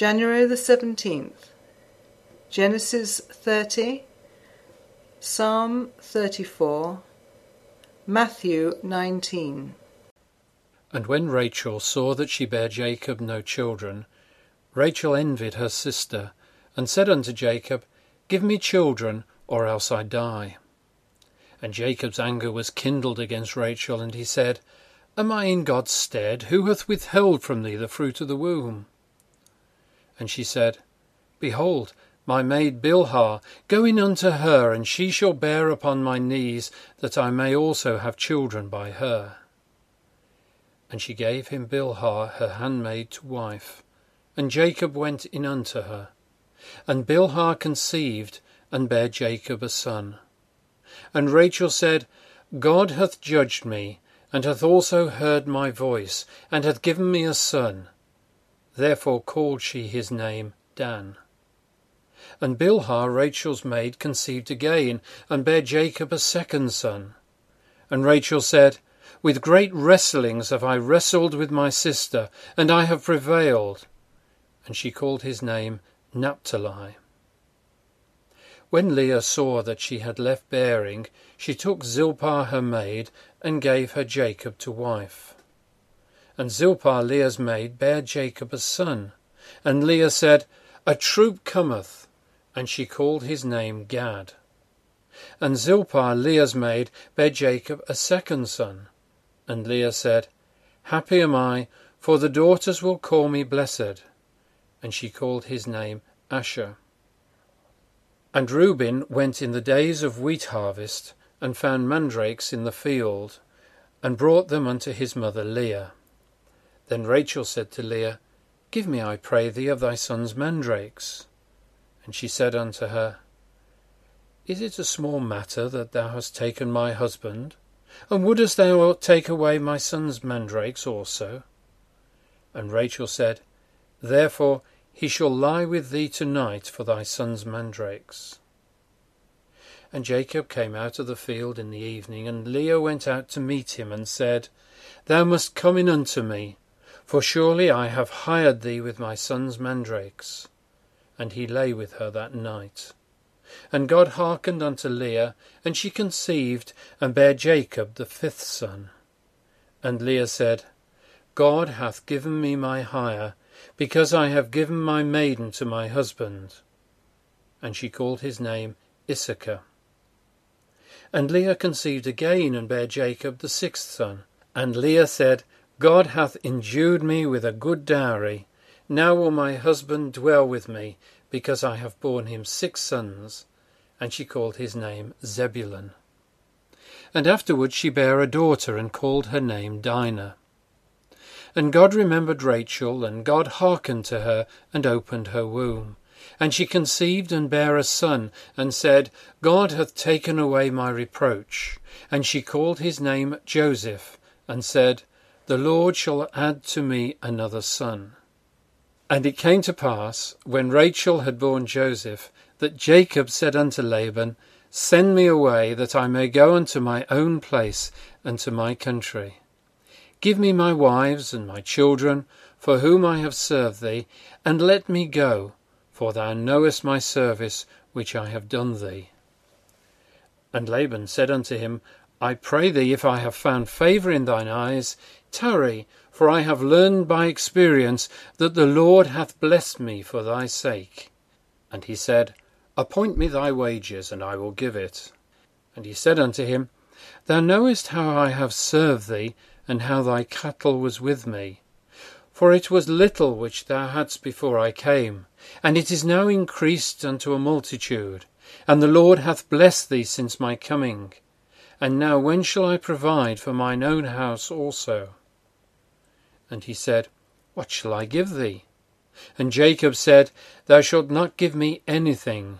January the 17th, Genesis 30, Psalm 34, Matthew 19. And when Rachel saw that she bare Jacob no children, Rachel envied her sister, and said unto Jacob, Give me children, or else I die. And Jacob's anger was kindled against Rachel, and he said, Am I in God's stead? Who hath withheld from thee the fruit of the womb? And she said, Behold, my maid Bilhah, go in unto her, and she shall bear upon my knees, that I may also have children by her. And she gave him Bilhah her handmaid to wife, and Jacob went in unto her. And Bilhah conceived, and bare Jacob a son. And Rachel said, God hath judged me, and hath also heard my voice, and hath given me a son. Therefore called she his name Dan. And Bilhah, Rachel's maid, conceived again, and bare Jacob a second son. And Rachel said, With great wrestlings have I wrestled with my sister, and I have prevailed. And she called his name Naphtali. When Leah saw that she had left bearing, she took Zilpah her maid, and gave her Jacob to wife. And Zilpah Leah's maid bare Jacob a son. And Leah said, A troop cometh. And she called his name Gad. And Zilpah Leah's maid bare Jacob a second son. And Leah said, Happy am I, for the daughters will call me blessed. And she called his name Asher. And Reuben went in the days of wheat harvest, and found mandrakes in the field, and brought them unto his mother Leah. Then Rachel said to Leah, Give me, I pray thee, of thy son's mandrakes. And she said unto her, Is it a small matter that thou hast taken my husband? And wouldest thou take away my son's mandrakes also? And Rachel said, Therefore he shall lie with thee tonight for thy son's mandrakes. And Jacob came out of the field in the evening, and Leah went out to meet him, and said, Thou must come in unto me, for surely I have hired thee with my son's mandrakes. And he lay with her that night. And God hearkened unto Leah, and she conceived, and bare Jacob the fifth son. And Leah said, God hath given me my hire, because I have given my maiden to my husband. And she called his name Issachar. And Leah conceived again, and bare Jacob the sixth son. And Leah said, God hath endued me with a good dowry. Now will my husband dwell with me, because I have borne him six sons. And she called his name Zebulun. And afterward she bare a daughter, and called her name Dinah. And God remembered Rachel, and God hearkened to her, and opened her womb. And she conceived and bare a son, and said, God hath taken away my reproach. And she called his name Joseph, and said, The Lord shall add to me another son. And it came to pass, when Rachel had borne Joseph, that Jacob said unto Laban, Send me away, that I may go unto my own place and to my country. Give me my wives and my children, for whom I have served thee, and let me go, for thou knowest my service which I have done thee. And Laban said unto him, I pray thee, if I have found favour in thine eyes, tarry, for I have learned by experience that the Lord hath blessed me for thy sake. And he said, Appoint me thy wages, and I will give it. And he said unto him, Thou knowest how I have served thee, and how thy cattle was with me. For it was little which thou hadst before I came, and it is now increased unto a multitude. And the Lord hath blessed thee since my coming. And now when shall I provide for mine own house also? And he said, What shall I give thee? And Jacob said, Thou shalt not give me anything.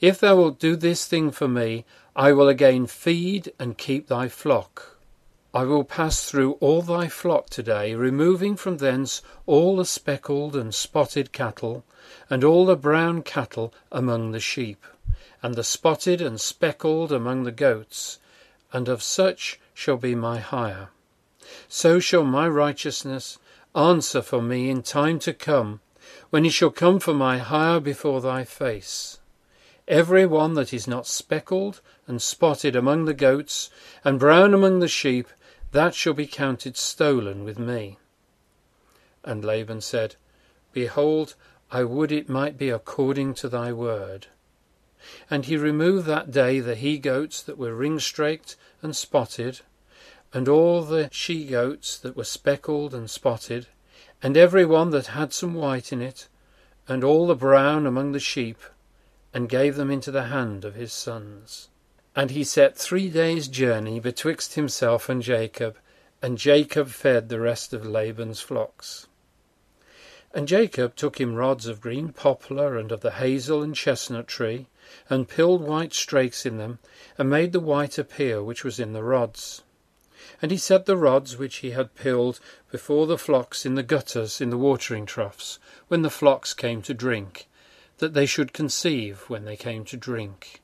If thou wilt do this thing for me, I will again feed and keep thy flock. I will pass through all thy flock today, removing from thence all the speckled and spotted cattle, and all the brown cattle among the sheep, and the spotted and speckled among the goats, and of such shall be my hire. So shall my righteousness answer for me in time to come, when he shall come for my hire before thy face. Every one that is not speckled and spotted among the goats, and brown among the sheep, that shall be counted stolen with me. And Laban said, Behold, I would it might be according to thy word. And he removed that day the he goats that were ringstraked and spotted, and all the she goats that were speckled and spotted, and every one that had some white in it, and all the brown among the sheep, and gave them into the hand of his sons. And he set three days' journey betwixt himself and Jacob, and Jacob fed the rest of Laban's flocks. And Jacob took him rods of green poplar and of the hazel and chestnut tree, and pilled white strakes in them, and made the white appear which was in the rods. And he set the rods which he had pilled before the flocks in the gutters in the watering troughs, when the flocks came to drink, that they should conceive when they came to drink.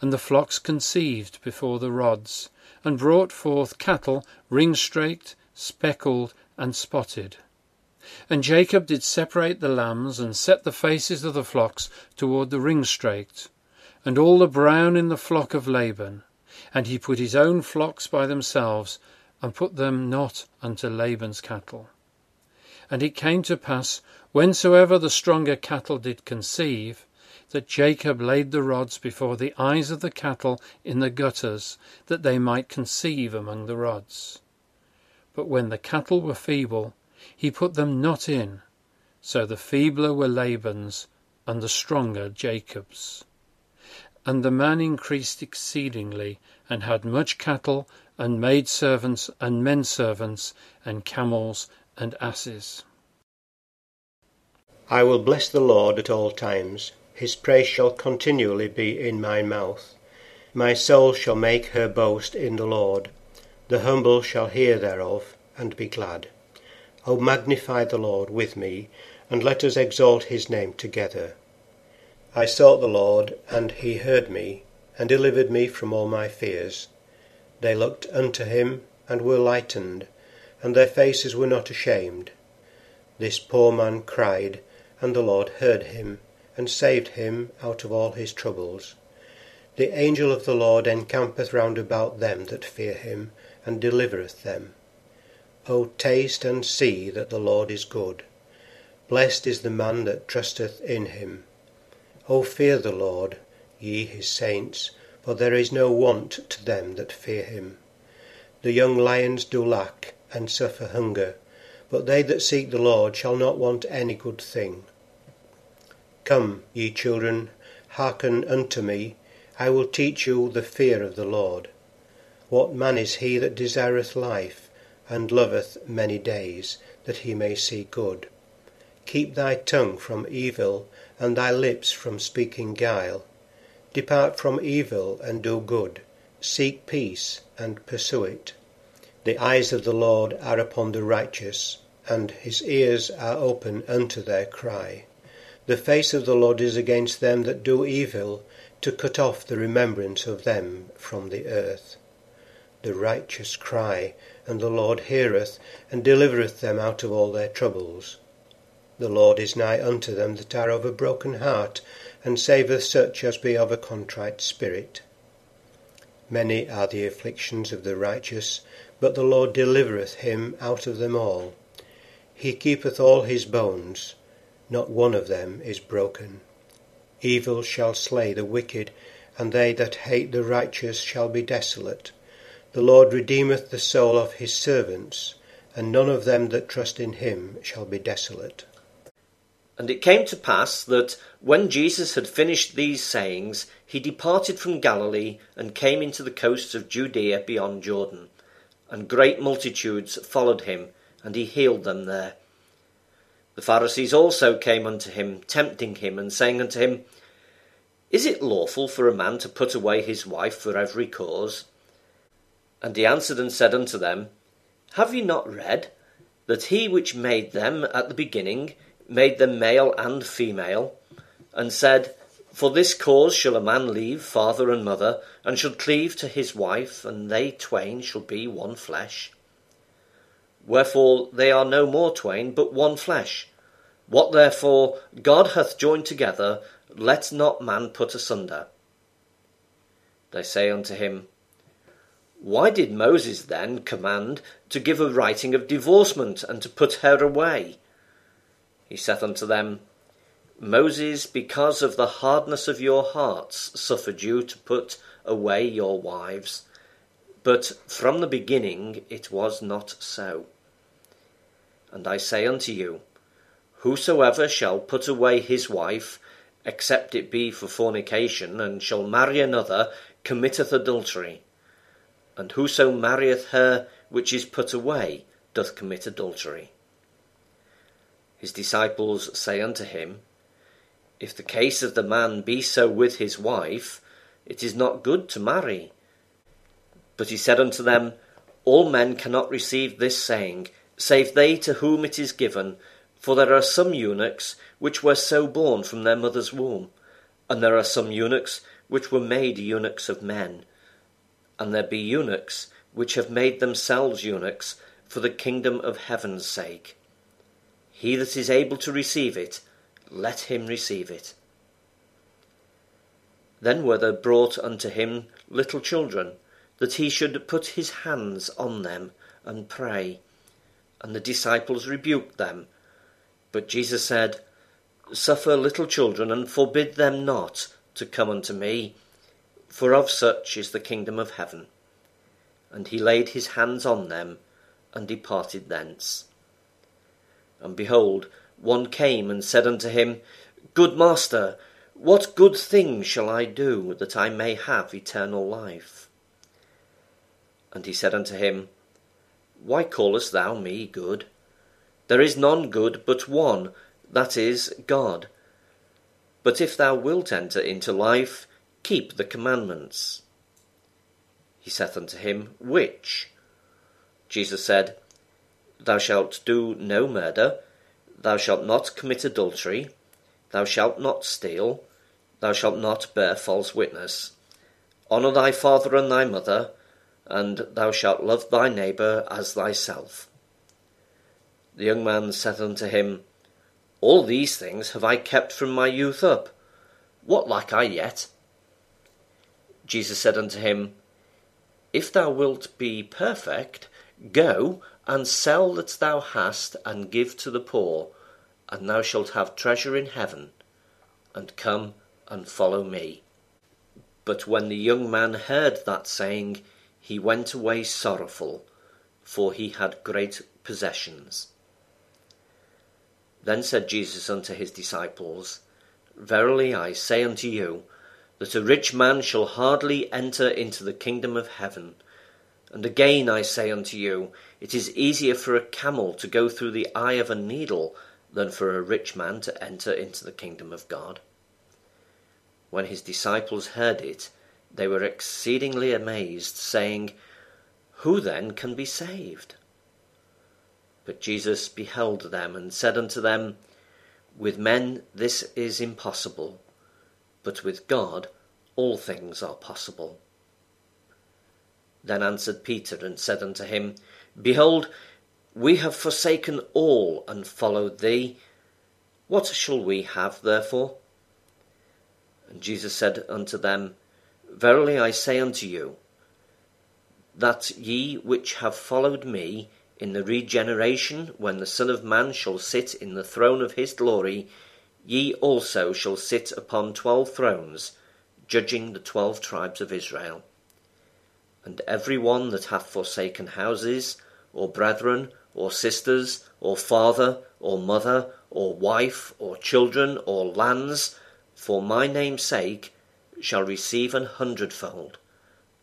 And the flocks conceived before the rods, and brought forth cattle ring-straked, speckled, and spotted. And Jacob did separate the lambs, and set the faces of the flocks toward the ring-straked, and all the brown in the flock of Laban. And he put his own flocks by themselves, and put them not unto Laban's cattle. And it came to pass, whensoever the stronger cattle did conceive, that Jacob laid the rods before the eyes of the cattle in the gutters, that they might conceive among the rods. But when the cattle were feeble, he put them not in, so the feebler were Laban's, and the stronger Jacob's. And the man increased exceedingly, and had much cattle, and maidservants, and men servants, and camels, and asses. I will bless the Lord at all times. His praise shall continually be in my mouth. My soul shall make her boast in the Lord. The humble shall hear thereof, and be glad. O magnify the Lord with me, and let us exalt his name together. I sought the Lord, and he heard me, and delivered me from all my fears. They looked unto him, and were lightened, and their faces were not ashamed. This poor man cried, and the Lord heard him, and saved him out of all his troubles. The angel of the Lord encampeth round about them that fear him, and delivereth them. O taste and see that the Lord is good. Blessed is the man that trusteth in him. O fear the Lord, ye his saints, for there is no want to them that fear him. The young lions do lack and suffer hunger, but they that seek the Lord shall not want any good thing. Come, ye children, hearken unto me, I will teach you the fear of the Lord. What man is he that desireth life? And loveth many days, that he may see good. Keep thy tongue from evil, and thy lips from speaking guile. Depart from evil, and do good. Seek peace, and pursue it. The eyes of the Lord are upon the righteous, and his ears are open unto their cry. The face of the Lord is against them that do evil, to cut off the remembrance of them from the earth. The righteous cry, and the Lord heareth, and delivereth them out of all their troubles. The Lord is nigh unto them that are of a broken heart, and saveth such as be of a contrite spirit. Many are the afflictions of the righteous, but the Lord delivereth him out of them all. He keepeth all his bones, not one of them is broken. Evil shall slay the wicked, and they that hate the righteous shall be desolate. The Lord redeemeth the soul of his servants, and none of them that trust in him shall be desolate. And it came to pass that when Jesus had finished these sayings, he departed from Galilee and came into the coasts of Judea beyond Jordan. And great multitudes followed him, and he healed them there. The Pharisees also came unto him, tempting him, and saying unto him, Is it lawful for a man to put away his wife for every cause? And he answered and said unto them, Have ye not read that he which made them at the beginning made them male and female, and said, For this cause shall a man leave father and mother, and shall cleave to his wife, and they twain shall be one flesh? Wherefore they are no more twain, but one flesh. What therefore God hath joined together, let not man put asunder. They say unto him, Why did Moses then command to give a writing of divorcement and to put her away? He saith unto them, Moses, because of the hardness of your hearts, suffered you to put away your wives, but from the beginning it was not so. And I say unto you, Whosoever shall put away his wife, except it be for fornication, and shall marry another, committeth adultery. And whoso marrieth her which is put away doth commit adultery. His disciples say unto him, If the case of the man be so with his wife, it is not good to marry. But he said unto them, All men cannot receive this saying, save they to whom it is given, for there are some eunuchs which were so born from their mother's womb, and there are some eunuchs which were made eunuchs of men. And there be eunuchs which have made themselves eunuchs for the kingdom of heaven's sake. He that is able to receive it, let him receive it. Then were there brought unto him little children, that he should put his hands on them and pray. And the disciples rebuked them. But Jesus said, Suffer little children, and forbid them not to come unto me, for of such is the kingdom of heaven. And he laid his hands on them, and departed thence. And behold, one came and said unto him, Good master, what good thing shall I do that I may have eternal life? And he said unto him, Why callest thou me good? There is none good but one, that is, God. But if thou wilt enter into life, keep the commandments. He saith unto him, Which? Jesus said, Thou shalt do no murder, thou shalt not commit adultery, thou shalt not steal, thou shalt not bear false witness. Honour thy father and thy mother, and thou shalt love thy neighbour as thyself. The young man saith unto him, all these things have I kept from my youth up. What lack I yet? Jesus said unto him, If thou wilt be perfect, go and sell that thou hast, and give to the poor, and thou shalt have treasure in heaven. And come and follow me. But when the young man heard that saying, he went away sorrowful, for he had great possessions. Then said Jesus unto his disciples, Verily I say unto you, that a rich man shall hardly enter into the kingdom of heaven. And again I say unto you, it is easier for a camel to go through the eye of a needle than for a rich man to enter into the kingdom of God. When his disciples heard it, they were exceedingly amazed, saying, Who then can be saved? But Jesus beheld them, and said unto them, With men this is impossible, but with God all things are possible. Then answered Peter, and said unto him, Behold, we have forsaken all, and followed thee. What shall we have therefore? And Jesus said unto them, Verily I say unto you, that ye which have followed me, in the regeneration, when the Son of Man shall sit in the throne of his glory, ye also shall sit upon twelve thrones, judging the twelve tribes of Israel. And every one that hath forsaken houses, or brethren, or sisters, or father, or mother, or wife, or children, or lands, for my name's sake, shall receive an hundredfold,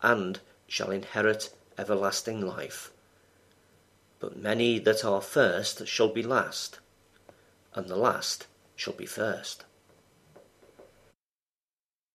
and shall inherit everlasting life. But many that are first shall be last, and the last shall be first.